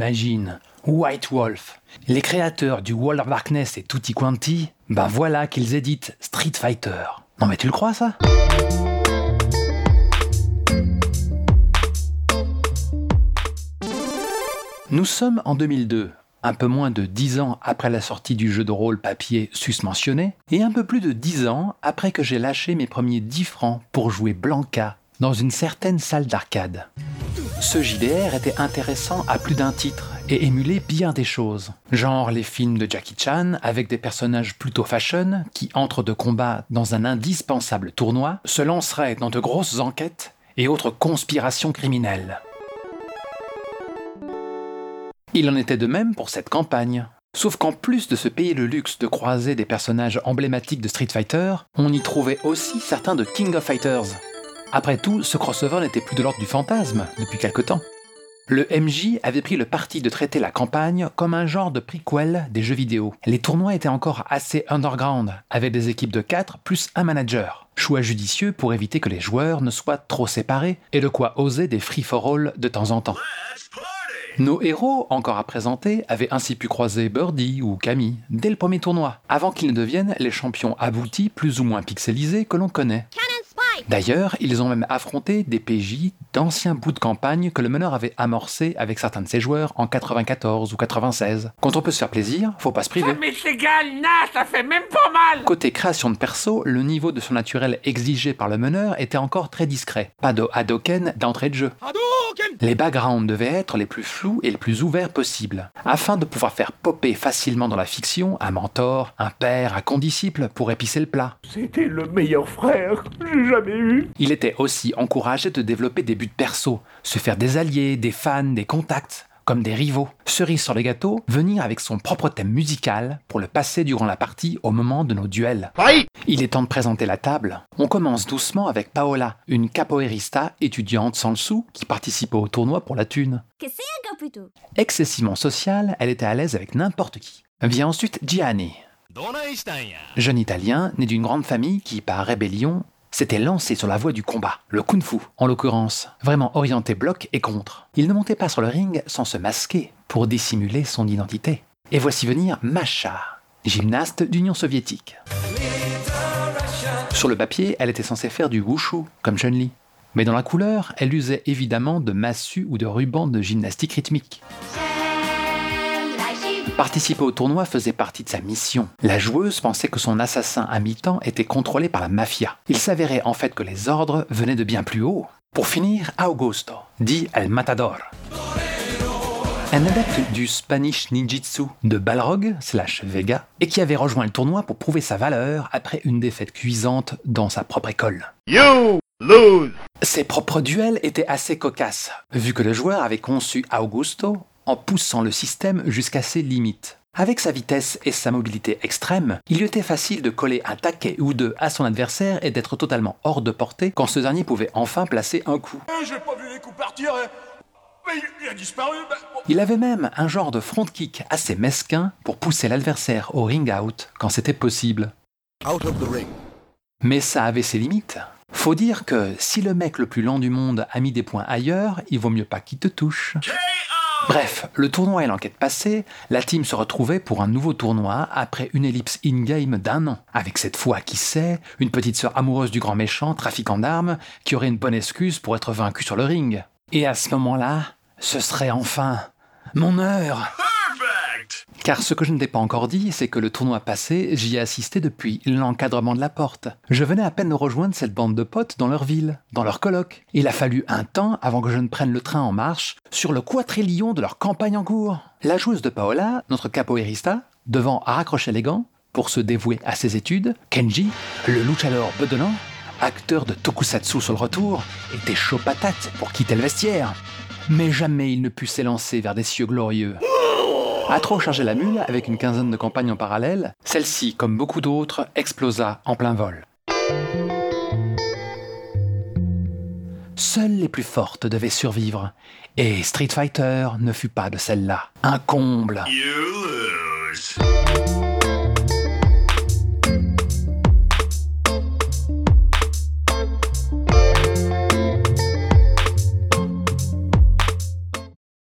Imagine, White Wolf, les créateurs du World of Darkness et Tutti Quanti, bah voilà qu'ils éditent Street Fighter. Non mais tu le crois ça? Nous sommes en 2002, un peu moins de 10 ans après la sortie du jeu de rôle papier susmentionné, et un peu plus de 10 ans après que j'ai lâché mes premiers 10 francs pour jouer Blanca dans une certaine salle d'arcade. Ce JDR était intéressant à plus d'un titre et émulait bien des choses, genre les films de Jackie Chan avec des personnages plutôt fashion qui, entre deux combats dans un indispensable tournoi, se lanceraient dans de grosses enquêtes et autres conspirations criminelles. Il en était de même pour cette campagne. Sauf qu'en plus de se payer le luxe de croiser des personnages emblématiques de Street Fighter, on y trouvait aussi certains de King of Fighters. Après tout, ce crossover n'était plus de l'ordre du fantasme depuis quelque temps. Le MJ avait pris le parti de traiter la campagne comme un genre de prequel des jeux vidéo. Les tournois étaient encore assez underground, avec des équipes de 4 plus un manager. Choix judicieux pour éviter que les joueurs ne soient trop séparés et de quoi oser des free-for-all de temps en temps. Nos héros, encore à présenter, avaient ainsi pu croiser Birdie ou Camille dès le premier tournoi, avant qu'ils ne deviennent les champions aboutis plus ou moins pixelisés que l'on connaît. D'ailleurs, ils ont même affronté des PJ d'anciens bouts de campagne que le meneur avait amorcé avec certains de ses joueurs en 94 ou 96. Quand on peut se faire plaisir, faut pas se priver. Mais c'est ça fait même pas mal Côté création de perso, le niveau de surnaturel exigé par le meneur était encore très discret. Pas de Hadoken d'entrée de jeu. Les backgrounds devaient être les plus flous et les plus ouverts possibles, afin de pouvoir faire popper facilement dans la fiction un mentor, un père, un condisciple pour épicer le plat. C'était le meilleur frère que j'ai jamais eu. Il était aussi encouragé de développer des buts perso, se faire des alliés, des fans, des contacts, comme des rivaux. Cerise sur les gâteaux, venir avec son propre thème musical pour le passer durant la partie au moment de nos duels. Il est temps de présenter la table. On commence doucement avec Paola, une capoeirista étudiante sans le sou qui participe au tournoi pour la thune. Excessivement sociale, elle était à l'aise avec n'importe qui. Vient ensuite Gianni, jeune italien né d'une grande famille qui, par rébellion, s'était lancé sur la voie du combat, le kung-fu en l'occurrence, vraiment orienté bloc et contre. Il ne montait pas sur le ring sans se masquer pour dissimuler son identité. Et voici venir Masha, gymnaste d'Union soviétique. Sur le papier, elle était censée faire du wushu, comme Chun-Li. Mais dans la couleur, elle usait évidemment de massues ou de rubans de gymnastique rythmique. Participer au tournoi faisait partie de sa mission. La joueuse pensait que son assassin à mi-temps était contrôlé par la mafia. Il s'avérait en fait que les ordres venaient de bien plus haut. Pour finir, Augusto, dit El Matador. Un adepte du Spanish Ninjitsu de Balrog slash Vega et qui avait rejoint le tournoi pour prouver sa valeur après une défaite cuisante dans sa propre école. You lose. Ses propres duels étaient assez cocasses, vu que le joueur avait conçu Augusto en poussant le système jusqu'à ses limites. Avec sa vitesse et sa mobilité extrême, il lui était facile de coller un taquet ou deux à son adversaire et d'être totalement hors de portée quand ce dernier pouvait enfin placer un coup. J'ai pas vu les coups partir, hein. mais il a disparu. Ben, il avait même un genre de front kick assez mesquin pour pousser l'adversaire au ring out quand c'était possible. Out of the ring. Mais ça avait ses limites. Faut dire que si le mec le plus lent du monde a mis des points ailleurs, il vaut mieux pas qu'il te touche. Bref, le tournoi et l'enquête passée, la team se retrouvait pour un nouveau tournoi après une ellipse in-game d'un an. Avec cette fois, qui sait, une petite sœur amoureuse du grand méchant, trafiquant d'armes, qui aurait une bonne excuse pour être vaincu sur le ring. Et à ce moment-là, ce serait enfin mon heure. Car ce que je ne t'ai pas encore dit, c'est que le tournoi passé, j'y ai assisté depuis l'encadrement de la porte. Je venais à peine rejoindre cette bande de potes dans leur ville, dans leur colloque. Il a fallu un temps avant que je ne prenne le train en marche sur le quadrillion de leur campagne en cours. La joueuse de Paola, notre capoeirista, devant à raccrocher les gants pour se dévouer à ses études, Kenji, le luchador bedonnant, acteur de tokusatsu sur le retour, était chaud patate pour quitter le vestiaire. Mais jamais il ne put s'élancer vers des cieux glorieux. A trop charger la mule avec une quinzaine de campagnes en parallèle, celle-ci, comme beaucoup d'autres, explosa en plein vol. Seules les plus fortes devaient survivre, et Street Fighter ne fut pas de celle-là. Un comble.